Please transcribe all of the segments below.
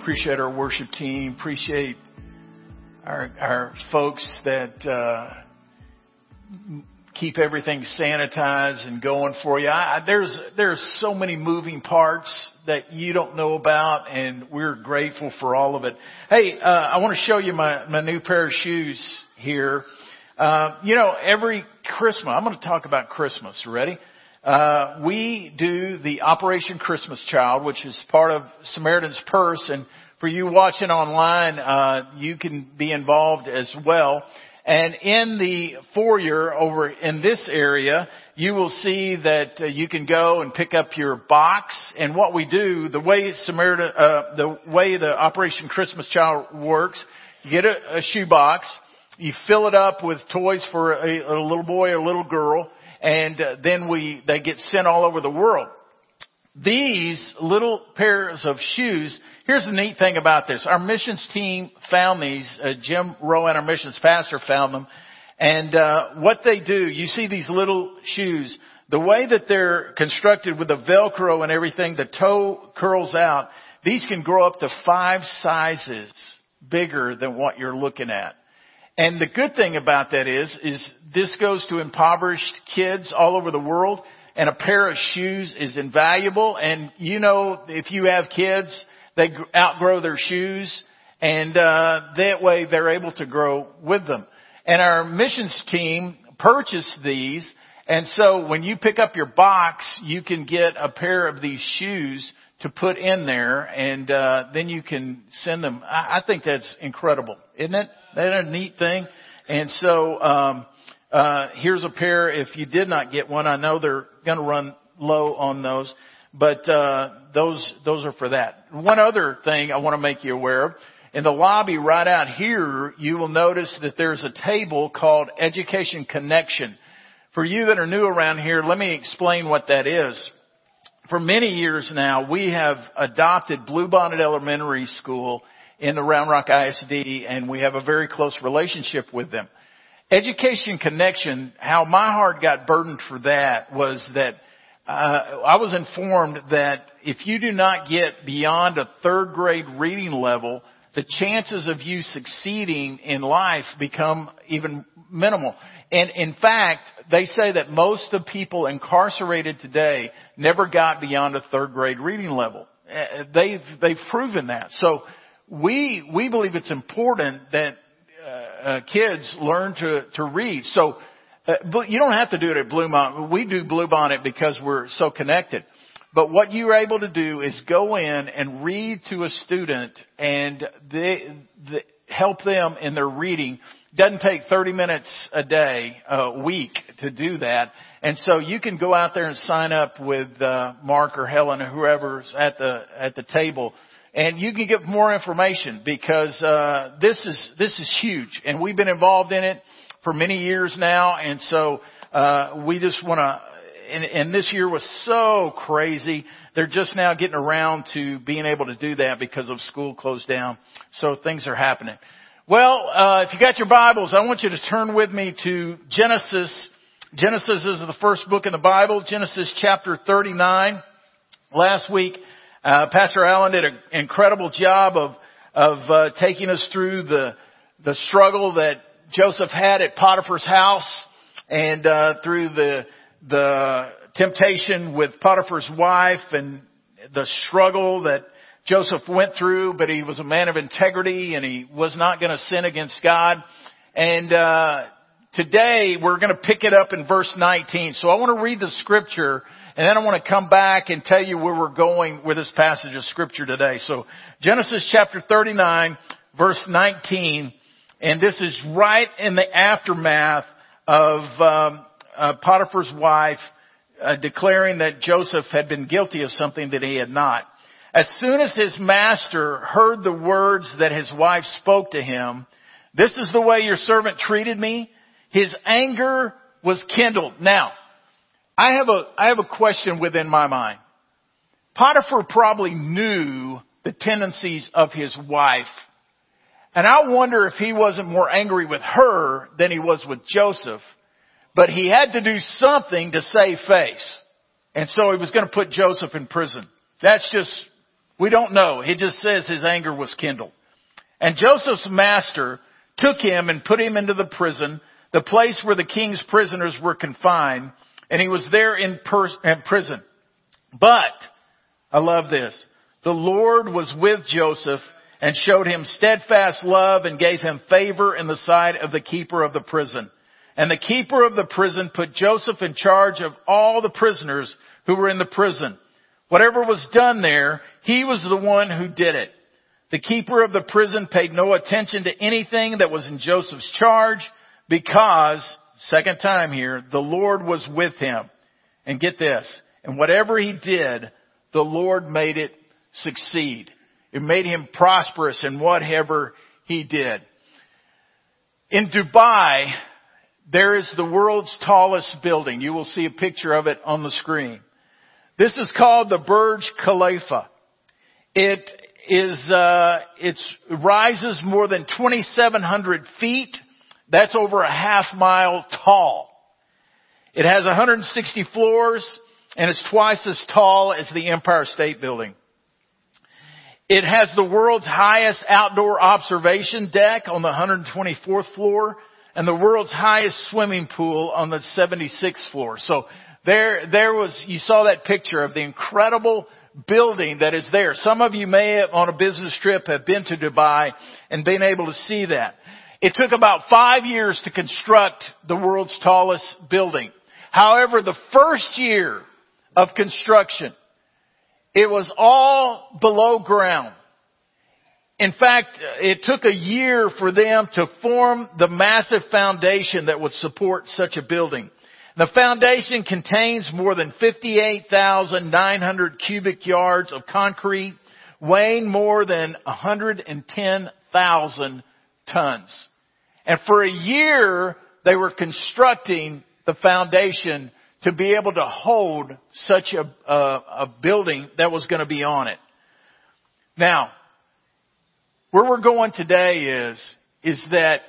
appreciate our worship team. Appreciate our our folks that uh, keep everything sanitized and going for you. I, there's there's so many moving parts that you don't know about, and we're grateful for all of it. Hey, uh, I want to show you my my new pair of shoes here. Uh, you know, every Christmas, I'm going to talk about Christmas. Ready? Uh, we do the Operation Christmas Child, which is part of Samaritan's Purse, and for you watching online, uh, you can be involved as well. And in the foyer over in this area, you will see that uh, you can go and pick up your box. And what we do, the way Samaritan, uh, the way the Operation Christmas Child works, you get a, a shoe box, you fill it up with toys for a, a little boy or a little girl, and uh, then we they get sent all over the world. These little pairs of shoes, here's the neat thing about this. Our missions team found these. Uh, Jim Rowan, our missions pastor, found them. And uh, what they do, you see these little shoes. The way that they're constructed with the Velcro and everything, the toe curls out. These can grow up to five sizes bigger than what you're looking at. And the good thing about that is, is this goes to impoverished kids all over the world and a pair of shoes is invaluable. And you know, if you have kids, they outgrow their shoes and, uh, that way they're able to grow with them. And our missions team purchased these. And so when you pick up your box, you can get a pair of these shoes to put in there and, uh, then you can send them. I, I think that's incredible, isn't it? That a neat thing? And so, um, uh, here's a pair. If you did not get one, I know they're going to run low on those, but uh, those those are for that. One other thing I want to make you aware of. In the lobby right out here, you will notice that there's a table called Education Connection. For you that are new around here, let me explain what that is. For many years now, we have adopted Bluebonnet Elementary School in the Round Rock ISD and we have a very close relationship with them. Education Connection, how my heart got burdened for that was that uh, I was informed that if you do not get beyond a third grade reading level, the chances of you succeeding in life become even minimal. And in fact, they say that most of the people incarcerated today never got beyond a third grade reading level. Uh, they've, they've proven that. So we, we believe it's important that uh, uh, kids learn to, to read. So, uh, but you don't have to do it at Bluebonnet. We do Bluebonnet because we're so connected. But what you're able to do is go in and read to a student and they, they help them in their reading. Doesn't take 30 minutes a day, a week to do that. And so you can go out there and sign up with uh, Mark or Helen or whoever's at the at the table and you can get more information because uh, this is this is huge, and we've been involved in it for many years now, and so uh, we just want to. And, and this year was so crazy. They're just now getting around to being able to do that because of school closed down. So things are happening. Well, uh, if you got your Bibles, I want you to turn with me to Genesis. Genesis is the first book in the Bible. Genesis chapter 39. Last week, uh, Pastor Allen did an incredible job of of uh, taking us through the the struggle that Joseph had at Potiphar's house, and uh, through the the temptation with Potiphar's wife, and the struggle that Joseph went through. But he was a man of integrity, and he was not going to sin against God. And uh, today we're going to pick it up in verse 19. So I want to read the scripture and then I want to come back and tell you where we're going with this passage of scripture today. So Genesis chapter 39 verse 19, and this is right in the aftermath of um, uh, Potiphar's wife uh, declaring that Joseph had been guilty of something that he had not. As soon as his master heard the words that his wife spoke to him, this is the way your servant treated me, his anger was kindled. Now, I have a, I have a question within my mind. Potiphar probably knew the tendencies of his wife. And I wonder if he wasn't more angry with her than he was with Joseph. But he had to do something to save face. And so he was going to put Joseph in prison. That's just We don't know. It just says his anger was kindled. And Joseph's master took him and put him into the prison, the place where the king's prisoners were confined, and he was there in, per- in prison. But, I love this, the Lord was with Joseph and showed him steadfast love and gave him favor in the sight of the keeper of the prison. And the keeper of the prison put Joseph in charge of all the prisoners who were in the prison. Whatever was done there, he was the one who did it. The keeper of the prison paid no attention to anything that was in Joseph's charge because, second time here, the Lord was with him. And get this, and whatever he did, the Lord made it succeed. It made him prosperous in whatever he did. In Dubai, there is the world's tallest building. You will see a picture of it on the screen. This is called the Burj Khalifa. It is, uh, it rises more than 2,700 feet. That's over a half mile tall. It has 160 floors and it's twice as tall as the Empire State Building. It has the world's highest outdoor observation deck on the 124th floor and the world's highest swimming pool on the 76th floor. So there, there was, you saw that picture of the incredible building that is there. Some of you may have, on a business trip have been to Dubai and been able to see that. It took about five years to construct the world's tallest building. However, the first year of construction, it was all below ground. In fact, it took a year for them to form the massive foundation that would support such a building. The foundation contains more than 58,900 cubic yards of concrete, weighing more than 110,000 tons. And for a year, they were constructing the foundation to be able to hold such a, a, a building that was going to be on it. Now, where we're going today is, is that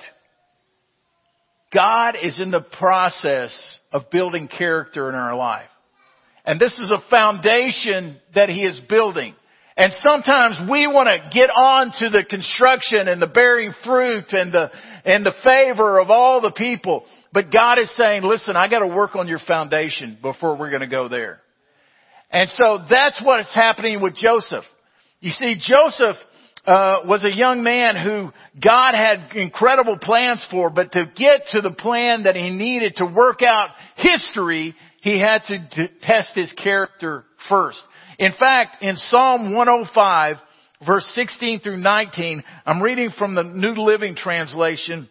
God is in the process of building character in our life. And this is a foundation that He is building. And sometimes we want to get on to the construction and the bearing fruit and the, and the favor of all the people. But God is saying, listen, I gotta work on your foundation before we're gonna go there. And so that's what is happening with Joseph. You see, Joseph uh, was a young man who God had incredible plans for, but to get to the plan that he needed to work out history, he had to t- test his character first. In fact, in Psalm 105, verse 16 through 19, I'm reading from the New Living Translation.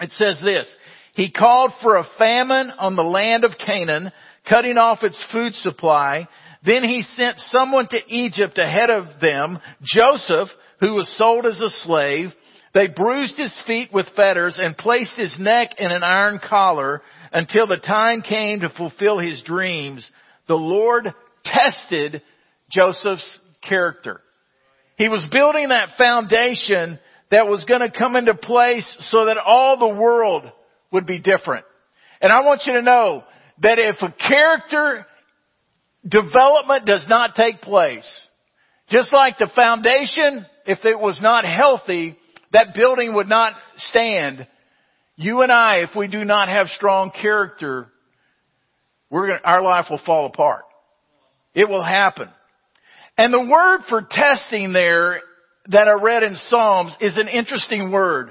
It says this, he called for a famine on the land of Canaan, cutting off its food supply. Then he sent someone to Egypt ahead of them, Joseph, who was sold as a slave. They bruised his feet with fetters and placed his neck in an iron collar until the time came to fulfill his dreams. The Lord tested Joseph's character. He was building that foundation that was going to come into place so that all the world would be different. And I want you to know that if a character development does not take place, just like the foundation, if it was not healthy, that building would not stand. You and I, if we do not have strong character, we're gonna, our life will fall apart. It will happen. And the word for testing there that I read in Psalms is an interesting word.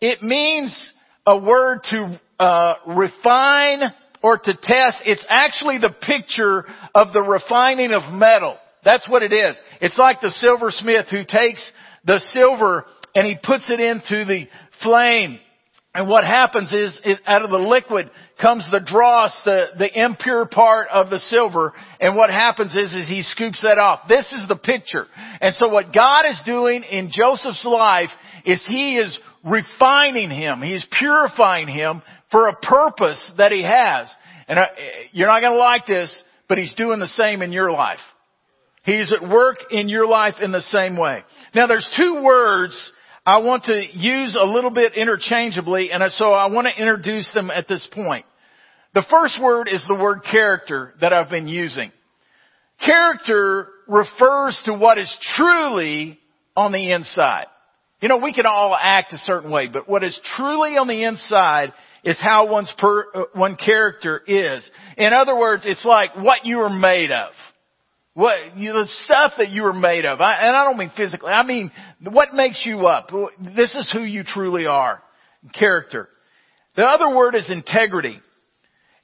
It means a word to uh, refine or to test. It's actually the picture of the refining of metal. That's what it is. It's like the silversmith who takes the silver and he puts it into the flame. And what happens is, it, out of the liquid comes the dross, the, the impure part of the silver. And what happens is, is he scoops that off. This is the picture. And so what God is doing in Joseph's life is he is refining him. He's purifying him for a purpose that he has. And I, you're not going to like this, but he's doing the same in your life. He's at work in your life in the same way. Now there's two words I want to use a little bit interchangeably, and so I want to introduce them at this point. The first word is the word character that I've been using. Character refers to what is truly on the inside. You know, we can all act a certain way, but what is truly on the inside is how one's per, uh, one character is. In other words, it's like what you are made of. What, you, the stuff that you are made of. I, and I don't mean physically. I mean, what makes you up? This is who you truly are. Character. The other word is integrity.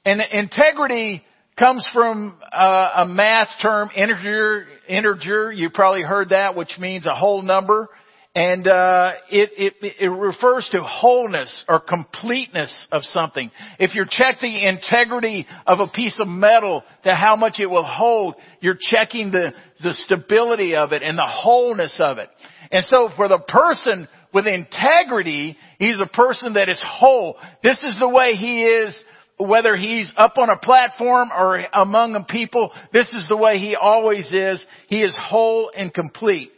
And integrity comes from uh, a math term, integer, integer. You probably heard that, which means a whole number. And uh, it, it, it refers to wholeness or completeness of something. If you check the integrity of a piece of metal to how much it will hold, you're checking the, the stability of it and the wholeness of it. And so for the person with integrity, he's a person that is whole. This is the way he is whether he's up on a platform or among people, this is the way he always is. He is whole and complete.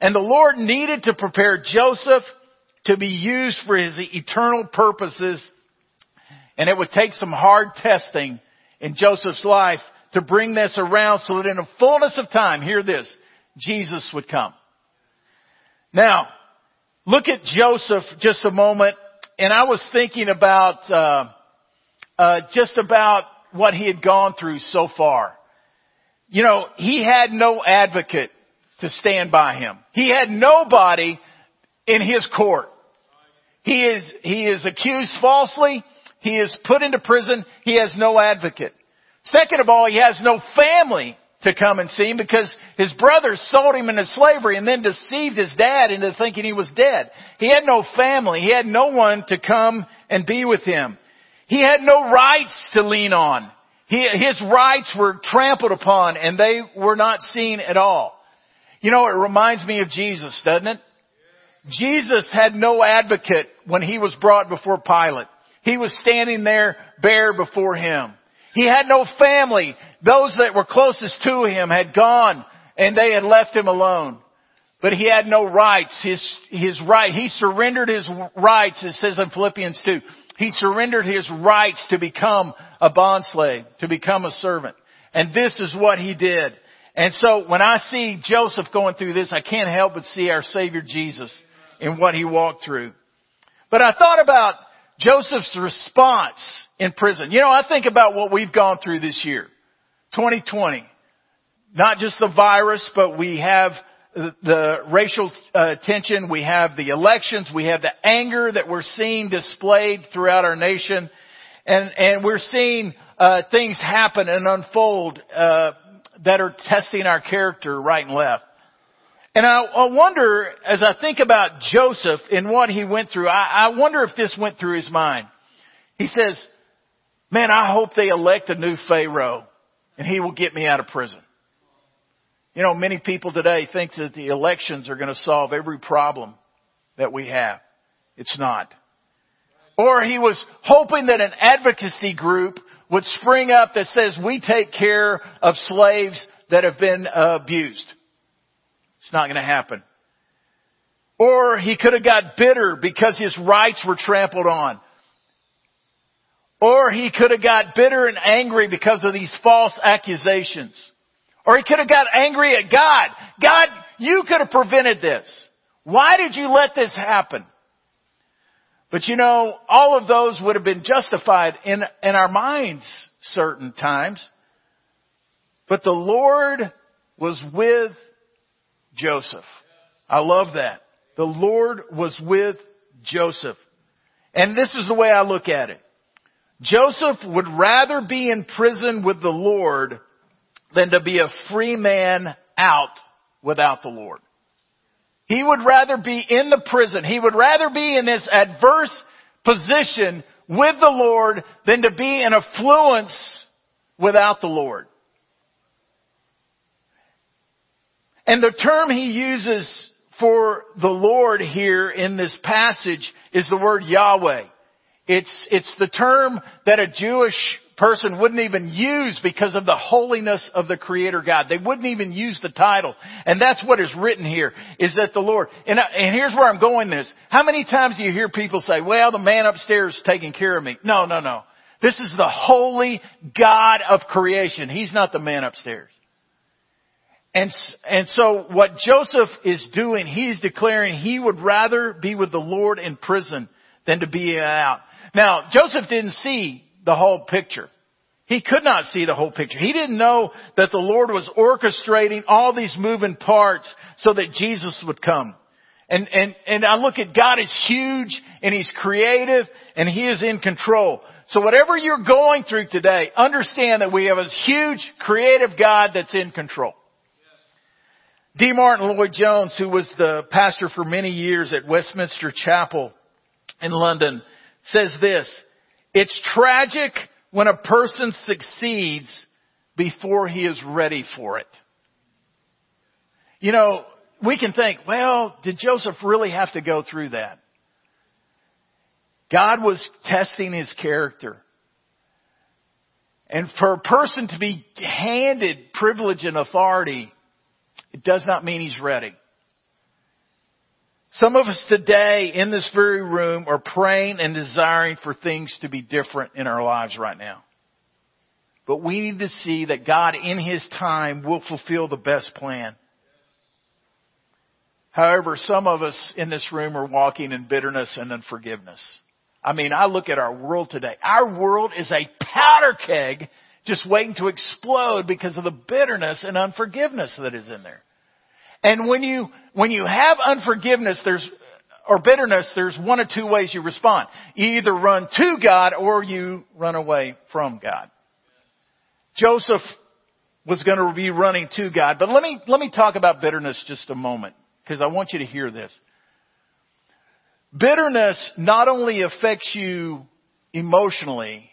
And the Lord needed to prepare Joseph to be used for his eternal purposes. And it would take some hard testing in Joseph's life to bring this around so that in the fullness of time, hear this, Jesus would come. Now, look at Joseph just a moment. And I was thinking about, uh, uh, just about what he had gone through so far. You know, he had no advocate to stand by him. He had nobody in his court. He is, he is accused falsely. He is put into prison. He has no advocate. Second of all, he has no family to come and see him because his brothers sold him into slavery and then deceived his dad into thinking he was dead. He had no family. He had no one to come and be with him. He had no rights to lean on. He, his rights were trampled upon and they were not seen at all. You know, it reminds me of Jesus, doesn't it? Jesus had no advocate when he was brought before Pilate. He was standing there bare before him. He had no family. Those that were closest to him had gone and they had left him alone. But he had no rights. His, his right, he surrendered his rights, it says in Philippians 2. He surrendered his rights to become a bondslave, to become a servant. And this is what he did. And so when I see Joseph going through this, I can't help but see our Savior Jesus in what he walked through. But I thought about Joseph's response in prison. You know, I think about what we've gone through this year. 2020. Not just the virus, but we have the racial uh, tension, we have the elections, we have the anger that we're seeing displayed throughout our nation, and and we're seeing uh, things happen and unfold uh, that are testing our character right and left. And I, I wonder, as I think about Joseph and what he went through, I, I wonder if this went through his mind. He says, "Man, I hope they elect a new Pharaoh, and he will get me out of prison." You know, many people today think that the elections are going to solve every problem that we have. It's not. Or he was hoping that an advocacy group would spring up that says we take care of slaves that have been abused. It's not going to happen. Or he could have got bitter because his rights were trampled on. Or he could have got bitter and angry because of these false accusations. Or he could have got angry at God. God, you could have prevented this. Why did you let this happen? But you know, all of those would have been justified in, in our minds certain times. But the Lord was with Joseph. I love that. The Lord was with Joseph. And this is the way I look at it. Joseph would rather be in prison with the Lord than to be a free man out without the Lord. He would rather be in the prison. He would rather be in this adverse position with the Lord than to be in affluence without the Lord. And the term he uses for the Lord here in this passage is the word Yahweh. It's, it's the term that a Jewish person wouldn't even use because of the holiness of the Creator God. They wouldn't even use the title. And that's what is written here, is that the Lord, and, and here's where I'm going this. How many times do you hear people say, well, the man upstairs is taking care of me? No, no, no. This is the holy God of creation. He's not the man upstairs. And, and so what Joseph is doing, he's declaring he would rather be with the Lord in prison than to be out. Now, Joseph didn't see the whole picture. He could not see the whole picture. He didn't know that the Lord was orchestrating all these moving parts so that Jesus would come. And, and, and I look at God as huge and He's creative and He is in control. So whatever you're going through today, understand that we have a huge creative God that's in control. D. Martyn Lloyd Jones, who was the pastor for many years at Westminster Chapel in London, says this, it's tragic when a person succeeds before he is ready for it. You know, we can think, well, did Joseph really have to go through that? God was testing his character. And for a person to be handed privilege and authority, it does not mean he's ready. Some of us today in this very room are praying and desiring for things to be different in our lives right now. But we need to see that God in His time will fulfill the best plan. However, some of us in this room are walking in bitterness and unforgiveness. I mean, I look at our world today. Our world is a powder keg just waiting to explode because of the bitterness and unforgiveness that is in there. And when you, when you have unforgiveness, there's, or bitterness, there's one of two ways you respond. You either run to God or you run away from God. Joseph was going to be running to God. But let me, let me talk about bitterness just a moment because I want you to hear this. Bitterness not only affects you emotionally,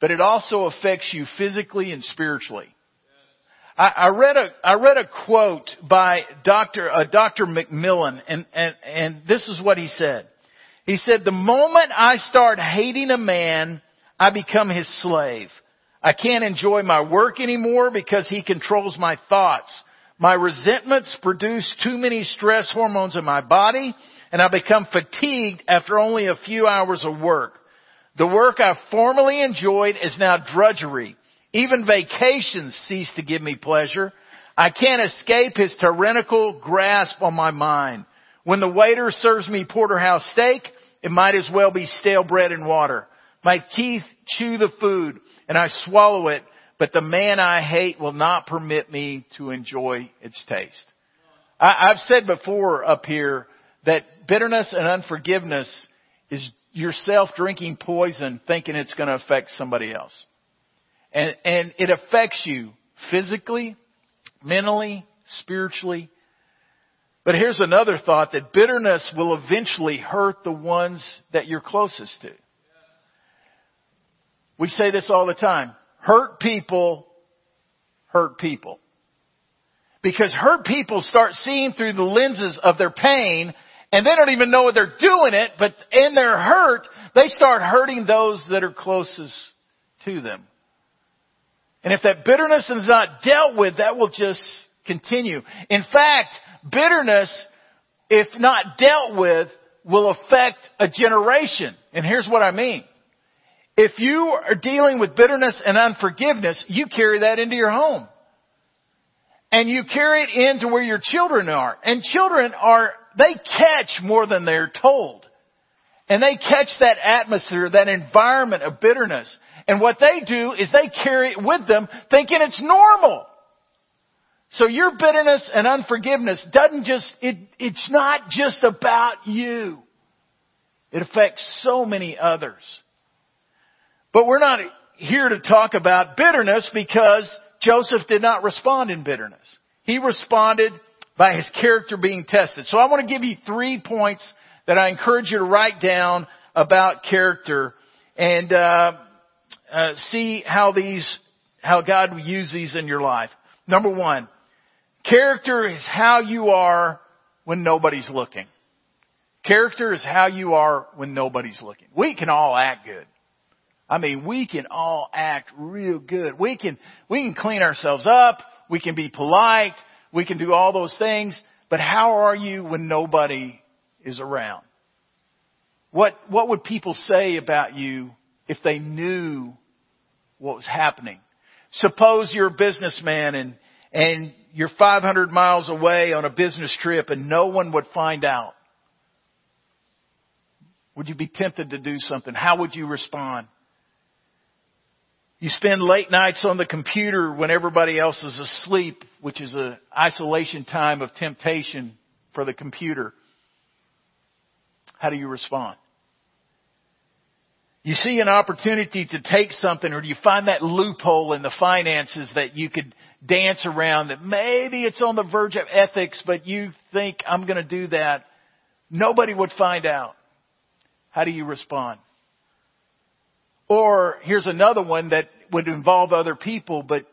but it also affects you physically and spiritually. I, I read a I read a quote by Dr. Uh, Dr. McMillen, and, and and this is what he said. He said, "The moment I start hating a man, I become his slave. I can't enjoy my work anymore because he controls my thoughts. My resentments produce too many stress hormones in my body, and I become fatigued after only a few hours of work. The work I formerly enjoyed is now drudgery. Even vacations cease to give me pleasure. I can't escape his tyrannical grasp on my mind. When the waiter serves me porterhouse steak, it might as well be stale bread and water. My teeth chew the food and I swallow it, but the man I hate will not permit me to enjoy its taste. I, have said before up here that bitterness and unforgiveness is yourself drinking poison thinking it's going to affect somebody else. And, and it affects you physically, mentally, spiritually. But here's another thought that bitterness will eventually hurt the ones that you're closest to. We say this all the time. Hurt people hurt people. Because hurt people start seeing through the lenses of their pain and they don't even know what they're doing it, but in their hurt, they start hurting those that are closest to them. And if that bitterness is not dealt with, that will just continue. In fact, bitterness, if not dealt with, will affect a generation. And here's what I mean. If you are dealing with bitterness and unforgiveness, you carry that into your home. And you carry it into where your children are. And children are, they catch more than they're told. And they catch that atmosphere, that environment of bitterness. And what they do is they carry it with them thinking it's normal. So your bitterness and unforgiveness doesn't just, it, it's not just about you. It affects so many others. But we're not here to talk about bitterness because Joseph did not respond in bitterness. He responded by his character being tested. So I want to give you three points that I encourage you to write down about character and uh, uh, see how these, how God will use these in your life. Number one, character is how you are when nobody's looking. Character is how you are when nobody's looking. We can all act good. I mean, we can all act real good. We can, we can clean ourselves up. We can be polite. We can do all those things. But how are you when nobody is around? What, what would people say about you if they knew what was happening? Suppose you're a businessman and, and you're 500 miles away on a business trip and no one would find out? Would you be tempted to do something? How would you respond? You spend late nights on the computer when everybody else is asleep, which is an isolation time of temptation for the computer. How do you respond? You see an opportunity to take something or do you find that loophole in the finances that you could dance around that maybe it's on the verge of ethics, but you think I'm going to do that. Nobody would find out. How do you respond? Or here's another one that would involve other people, but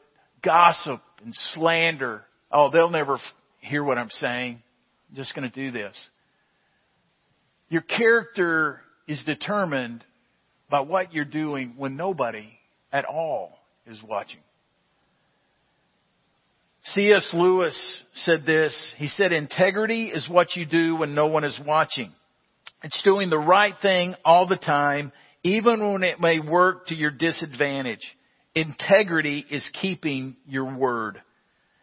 gossip and slander. Oh, they'll never hear what I'm saying. I'm just going to do this. Your character is determined by what you're doing when nobody at all is watching. C.S. Lewis said this. He said, integrity is what you do when no one is watching. It's doing the right thing all the time even when it may work to your disadvantage. Integrity is keeping your word.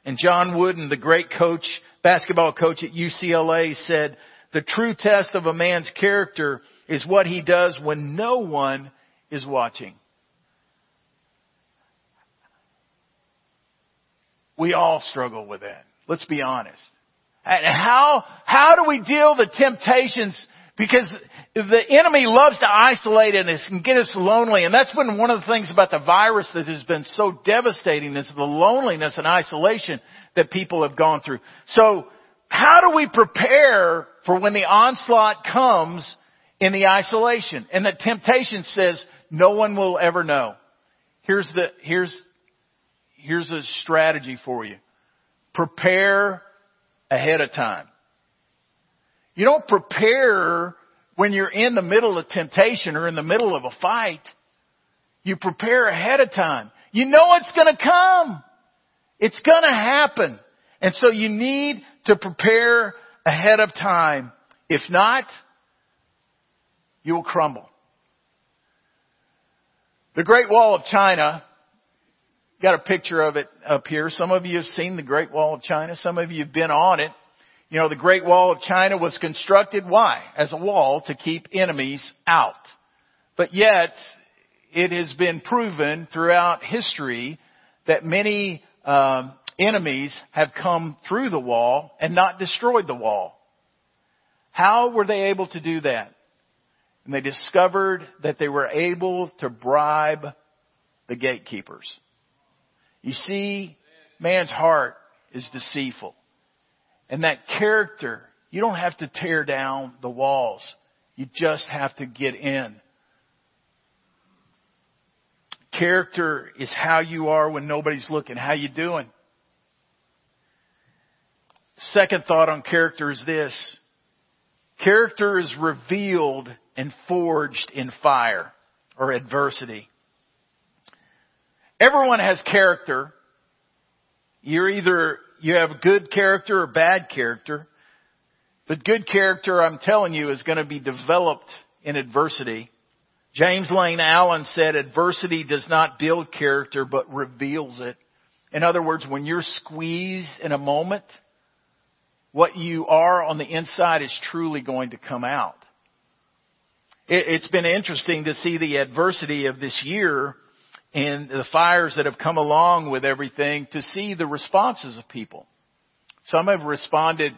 And John Wooden, the great coach, basketball coach at UCLA said, the true test of a man's character is what he does when no one is watching. We all struggle with that. Let's be honest. And how, how do we deal the temptations because the enemy loves to isolate us and get us lonely. And that's been one of the things about the virus that has been so devastating is the loneliness and isolation that people have gone through. So how do we prepare for when the onslaught comes in the isolation? And the temptation says no one will ever know. Here's the, here's, here's a strategy for you. Prepare ahead of time. You don't prepare when you're in the middle of temptation or in the middle of a fight. You prepare ahead of time. You know it's gonna come. It's gonna happen. And so you need to prepare ahead of time. If not, you will crumble. The Great Wall of China, got a picture of it up here. Some of you have seen the Great Wall of China. Some of you have been on it. You know, the Great Wall of China was constructed, why? As a wall to keep enemies out. But yet, it has been proven throughout history that many um, enemies have come through the wall and not destroyed the wall. How were they able to do that? And they discovered that they were able to bribe the gatekeepers. You see, man's heart is deceitful. And that character, you don't have to tear down the walls. You just have to get in. Character is how you are when nobody's looking. How you doing? Second thought on character is this. Character is revealed and forged in fire or adversity. Everyone has character. You're either you have good character or bad character. But good character, I'm telling you, is going to be developed in adversity. James Lane Allen said adversity does not build character, but reveals it. In other words, when you're squeezed in a moment, what you are on the inside is truly going to come out. It's been interesting to see the adversity of this year and the fires that have come along with everything to see the responses of people. Some have responded,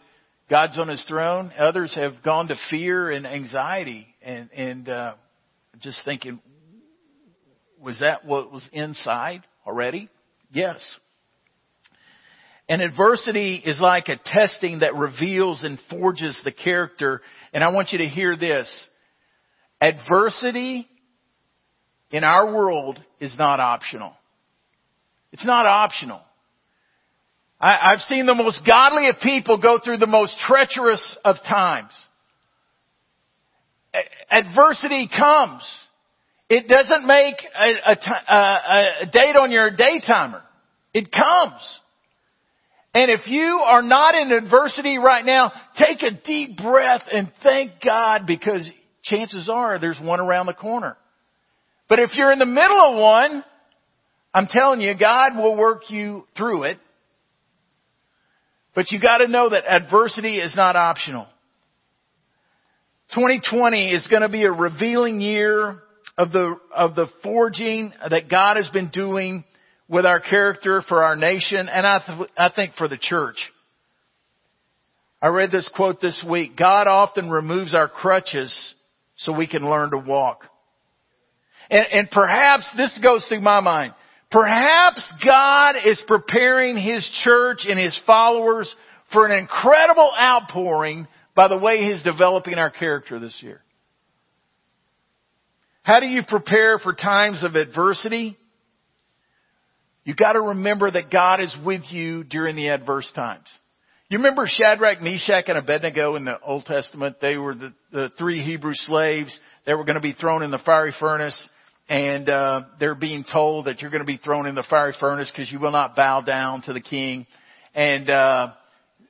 God's on his throne. Others have gone to fear and anxiety and, and, uh, just thinking, was that what was inside already? Yes. And adversity is like a testing that reveals and forges the character. And I want you to hear this. Adversity in our world is not optional. It's not optional. I, have seen the most godly of people go through the most treacherous of times. Adversity comes. It doesn't make a, date on your day timer. It comes. And if you are not in adversity right now, take a deep breath and thank God because chances are there's one around the corner. But if you're in the middle of one, I'm telling you, God will work you through it. But you gotta know that adversity is not optional. 2020 is gonna be a revealing year of the, of the forging that God has been doing with our character for our nation and I, th- I think for the church. I read this quote this week. God often removes our crutches so we can learn to walk. And, and perhaps this goes through my mind. Perhaps God is preparing His church and His followers for an incredible outpouring by the way He's developing our character this year. How do you prepare for times of adversity? You gotta remember that God is with you during the adverse times. You remember Shadrach, Meshach, and Abednego in the Old Testament? They were the, the three Hebrew slaves. that were going to be thrown in the fiery furnace, and uh, they're being told that you're going to be thrown in the fiery furnace because you will not bow down to the king. And uh,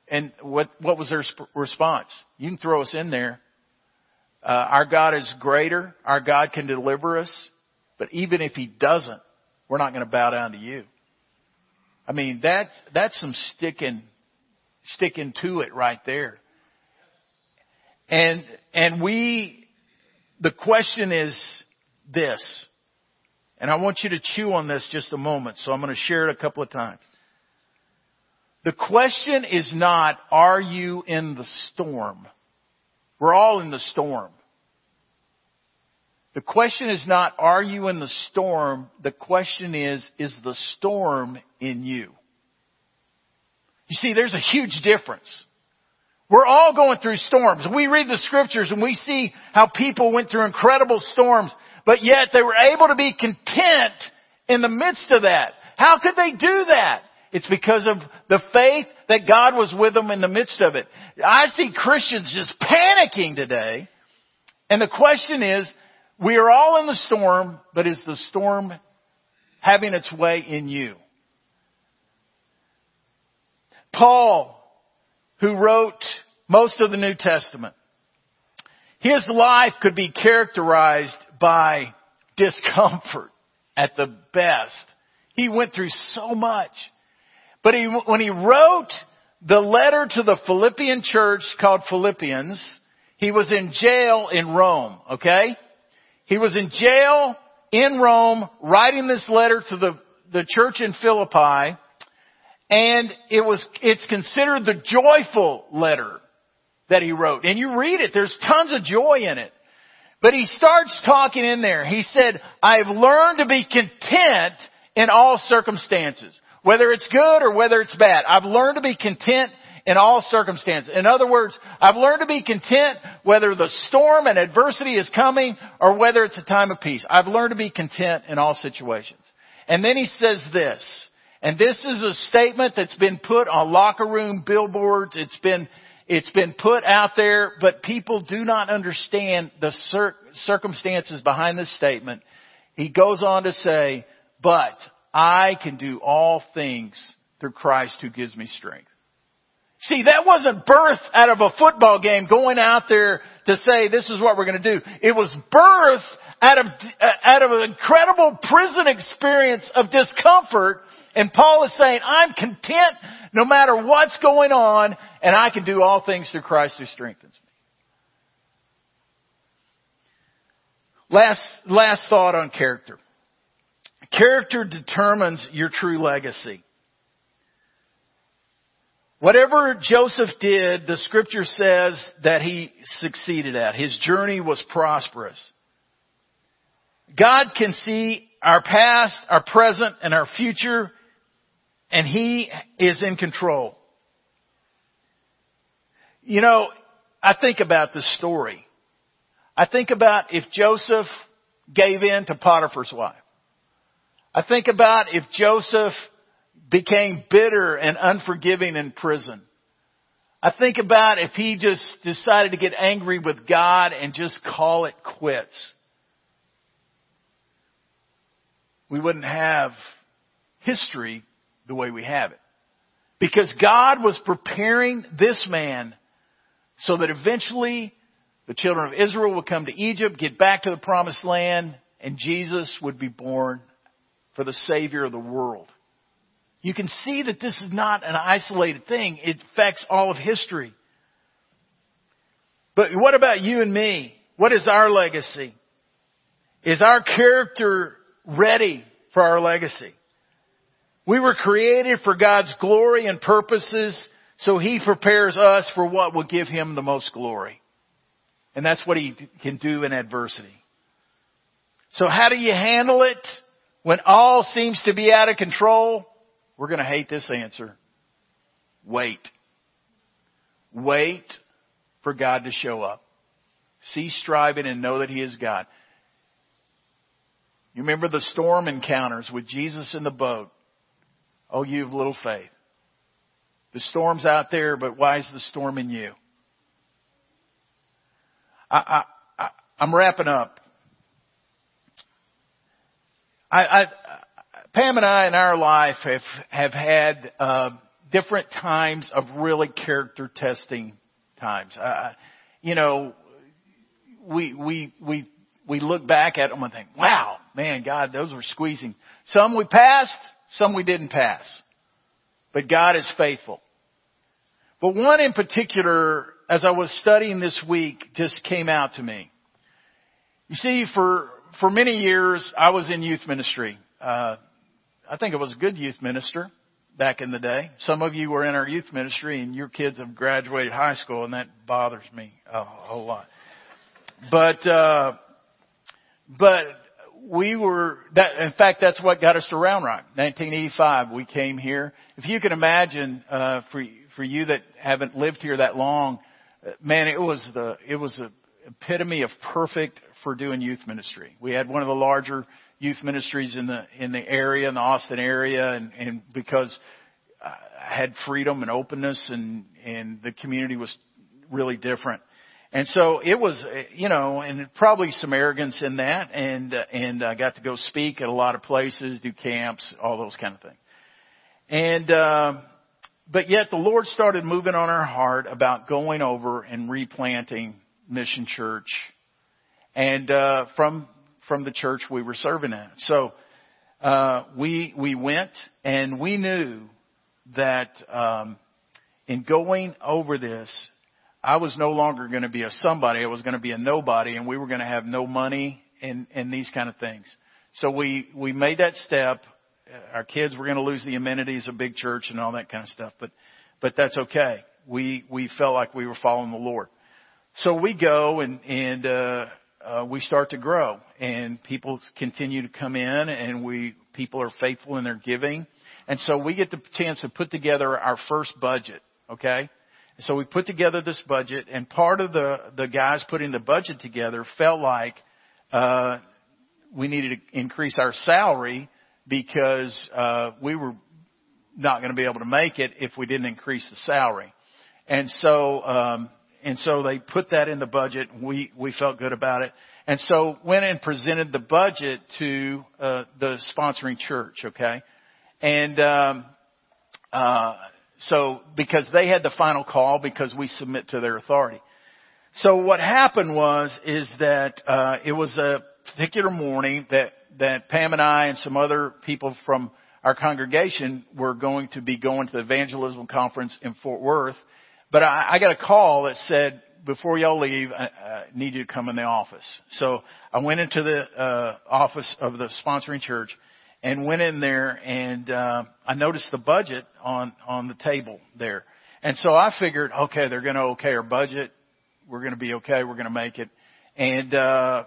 and what what was their sp- response? You can throw us in there. Uh, our God is greater. Our God can deliver us. But even if He doesn't, we're not going to bow down to you. I mean, that that's some sticking sticking to it right there. And, and we, the question is this, and I want you to chew on this just a moment, so I'm going to share it a couple of times. The question is not, are you in the storm? We're all in the storm. The question is not, are you in the storm? The question is, is the storm in you? You see, there's a huge difference. We're all going through storms. We read the scriptures and we see how people went through incredible storms, but yet they were able to be content in the midst of that. How could they do that? It's because of the faith that God was with them in the midst of it. I see Christians just panicking today. And the question is, we are all in the storm, but is the storm having its way in you? Paul, who wrote most of the New Testament, his life could be characterized by discomfort at the best. He went through so much. But he, when he wrote the letter to the Philippian church called Philippians, he was in jail in Rome, okay? He was in jail in Rome writing this letter to the, the church in Philippi and it was, it's considered the joyful letter that he wrote. And you read it, there's tons of joy in it. But he starts talking in there. He said, I've learned to be content in all circumstances. Whether it's good or whether it's bad. I've learned to be content in all circumstances. In other words, I've learned to be content whether the storm and adversity is coming or whether it's a time of peace. I've learned to be content in all situations. And then he says this, and this is a statement that's been put on locker room billboards. It's been, it's been put out there, but people do not understand the cir- circumstances behind this statement. He goes on to say, but I can do all things through Christ who gives me strength. See, that wasn't birthed out of a football game going out there to say this is what we're going to do. It was birthed out of, uh, out of an incredible prison experience of discomfort and Paul is saying, I'm content no matter what's going on, and I can do all things through Christ who strengthens me. Last, last thought on character. Character determines your true legacy. Whatever Joseph did, the scripture says that he succeeded at. His journey was prosperous. God can see our past, our present, and our future and He is in control. You know, I think about this story. I think about if Joseph gave in to Potiphar's wife. I think about if Joseph became bitter and unforgiving in prison. I think about if he just decided to get angry with God and just call it quits. We wouldn't have history the way we have it. Because God was preparing this man so that eventually the children of Israel would come to Egypt, get back to the promised land, and Jesus would be born for the Savior of the world. You can see that this is not an isolated thing. It affects all of history. But what about you and me? What is our legacy? Is our character ready for our legacy? We were created for God's glory and purposes, so He prepares us for what will give Him the most glory. And that's what He can do in adversity. So how do you handle it when all seems to be out of control? We're going to hate this answer. Wait. Wait for God to show up. Cease striving and know that He is God. You remember the storm encounters with Jesus in the boat. Oh, you have little faith. The storm's out there, but why is the storm in you? I, I, I, I'm wrapping up. I, I, Pam and I in our life have, have had, uh, different times of really character testing times. Uh, you know, we, we, we, we look back at them and think, wow, man, God, those were squeezing. Some we passed, some we didn't pass. But God is faithful. But one in particular, as I was studying this week, just came out to me. You see, for, for many years, I was in youth ministry. Uh, I think I was a good youth minister back in the day. Some of you were in our youth ministry and your kids have graduated high school and that bothers me a whole lot. But, uh, but we were that in fact that's what got us to Round Rock. 1985 we came here. If you can imagine uh for for you that haven't lived here that long, uh, man, it was the it was a epitome of perfect for doing youth ministry. We had one of the larger youth ministries in the in the area in the Austin area and and because I had freedom and openness and and the community was really different. And so it was, you know, and probably some arrogance in that, and uh, and I got to go speak at a lot of places, do camps, all those kind of things. And uh, but yet the Lord started moving on our heart about going over and replanting Mission Church, and uh, from from the church we were serving at. So uh, we we went, and we knew that um, in going over this I was no longer going to be a somebody. I was going to be a nobody and we were going to have no money and, and these kind of things. So we, we made that step. Our kids were going to lose the amenities of big church and all that kind of stuff, but, but that's okay. We, we felt like we were following the Lord. So we go and, and, uh, uh, we start to grow and people continue to come in and we, people are faithful in their giving. And so we get the chance to put together our first budget. Okay. So we put together this budget, and part of the the guys putting the budget together felt like uh, we needed to increase our salary because uh, we were not going to be able to make it if we didn't increase the salary, and so um, and so they put that in the budget. We we felt good about it, and so went and presented the budget to uh, the sponsoring church. Okay, and um, uh, so, because they had the final call because we submit to their authority. So what happened was, is that, uh, it was a particular morning that, that Pam and I and some other people from our congregation were going to be going to the evangelism conference in Fort Worth. But I, I got a call that said, before y'all leave, I, I need you to come in the office. So I went into the uh, office of the sponsoring church and went in there and uh, I noticed the budget on on the table there. And so I figured, okay, they're going to okay our budget. We're going to be okay. We're going to make it. And uh,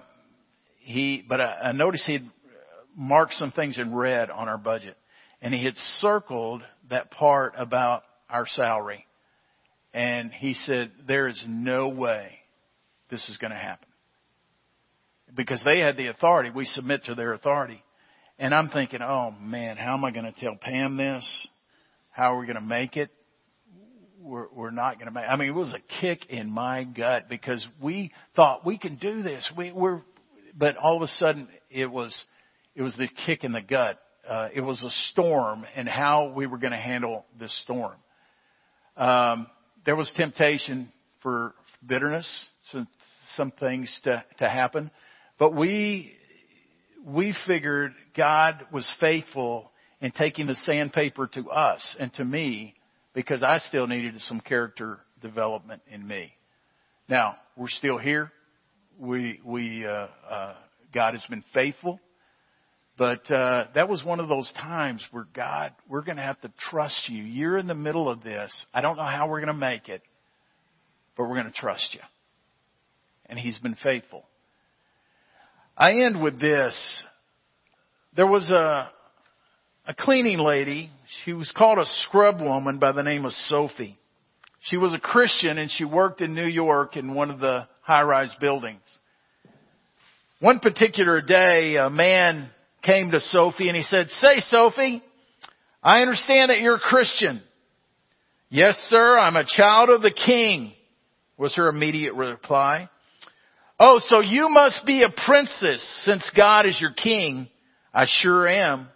he, but I, I noticed he had marked some things in red on our budget, and he had circled that part about our salary. And he said, there is no way this is going to happen because they had the authority. We submit to their authority. And I'm thinking, oh man, how am I going to tell Pam this? How are we going to make it? We're, we're not going to make. I mean, it was a kick in my gut because we thought we can do this. We were, but all of a sudden it was, it was the kick in the gut. Uh, it was a storm and how we were going to handle this storm. Um, there was temptation for bitterness, some, some things to, to happen, but we we figured God was faithful in taking the sandpaper to us and to me because I still needed some character development in me. Now, we're still here. We, we, uh, uh, God has been faithful. But uh, that was one of those times where God, we're going to have to trust you. You're in the middle of this. I don't know how we're going to make it, but we're going to trust you. And He's been faithful. I end with this. There was a a cleaning lady. She was called a scrub woman by the name of Sophie. She was a Christian and she worked in New York in one of the high-rise buildings. One particular day, a man came to Sophie and he said, Say, Sophie, I understand that you're a Christian. Yes, sir, I'm a child of the king, was her immediate reply. Oh, so you must be a princess since God is your king. I sure am.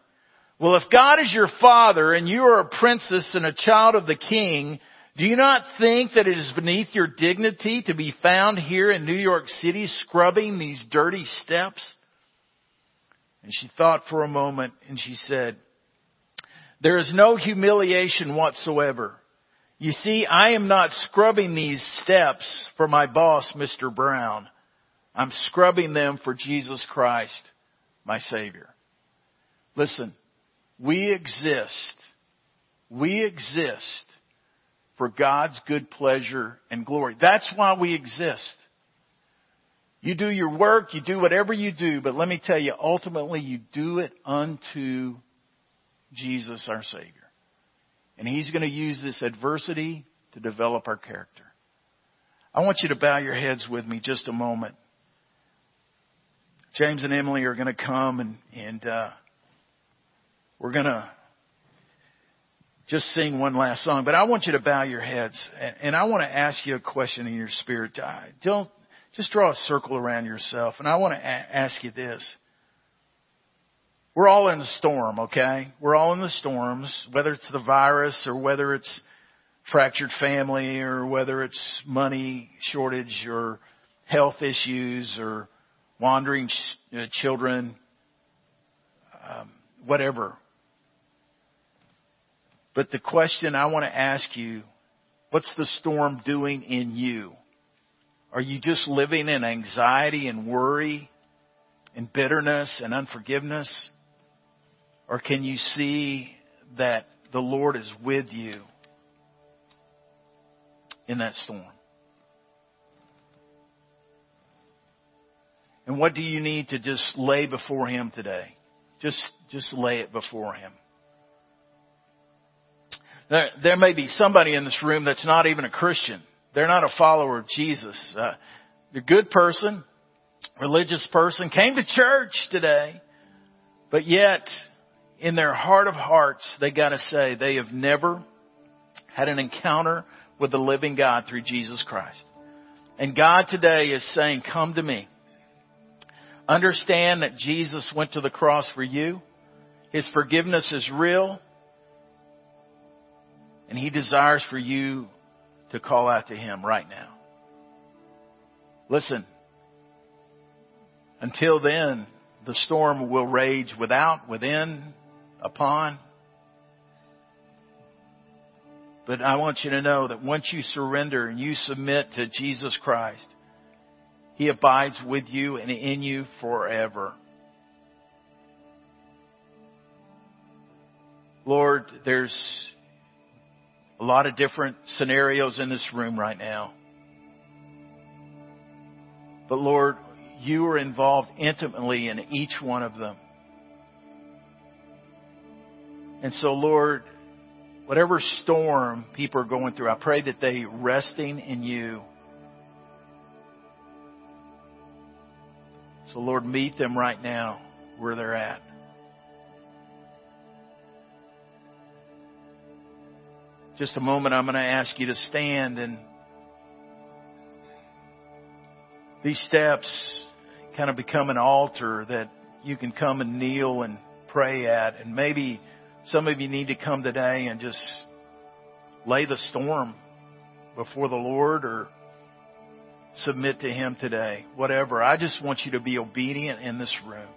Well, if God is your father and you are a princess and a child of the king, do you not think that it is beneath your dignity to be found here in New York City scrubbing these dirty steps? And she thought for a moment and she said, there is no humiliation whatsoever. You see, I am not scrubbing these steps for my boss, Mr. Brown. I'm scrubbing them for Jesus Christ, my Savior. Listen, we exist. We exist for God's good pleasure and glory. That's why we exist. You do your work, you do whatever you do, but let me tell you, ultimately you do it unto Jesus our Savior. And He's going to use this adversity to develop our character. I want you to bow your heads with me just a moment. James and Emily are going to come and, and uh, we're going to just sing one last song, but I want you to bow your heads and, and I want to ask you a question in your spirit. Don't just draw a circle around yourself. And I want to a- ask you this. We're all in the storm, okay? We're all in the storms, whether it's the virus or whether it's fractured family or whether it's money shortage or health issues or wandering ch- uh, children, um, whatever. But the question I want to ask you, what's the storm doing in you? Are you just living in anxiety and worry and bitterness and unforgiveness? Or can you see that the Lord is with you in that storm? And what do you need to just lay before Him today? Just, just lay it before Him. There, there may be somebody in this room that's not even a Christian. They're not a follower of Jesus. Uh, a good person, religious person, came to church today, but yet in their heart of hearts, they gotta say they have never had an encounter with the living God through Jesus Christ. And God today is saying, come to me. Understand that Jesus went to the cross for you. His forgiveness is real. And He desires for you to call out to Him right now. Listen, until then, the storm will rage without, within, upon. But I want you to know that once you surrender and you submit to Jesus Christ, He abides with you and in you forever. Lord, there's a lot of different scenarios in this room right now. But Lord, you are involved intimately in each one of them. And so Lord, whatever storm people are going through, I pray that they resting in you. So Lord, meet them right now where they're at. Just a moment, I'm going to ask you to stand and these steps kind of become an altar that you can come and kneel and pray at. And maybe some of you need to come today and just lay the storm before the Lord or submit to Him today. Whatever. I just want you to be obedient in this room.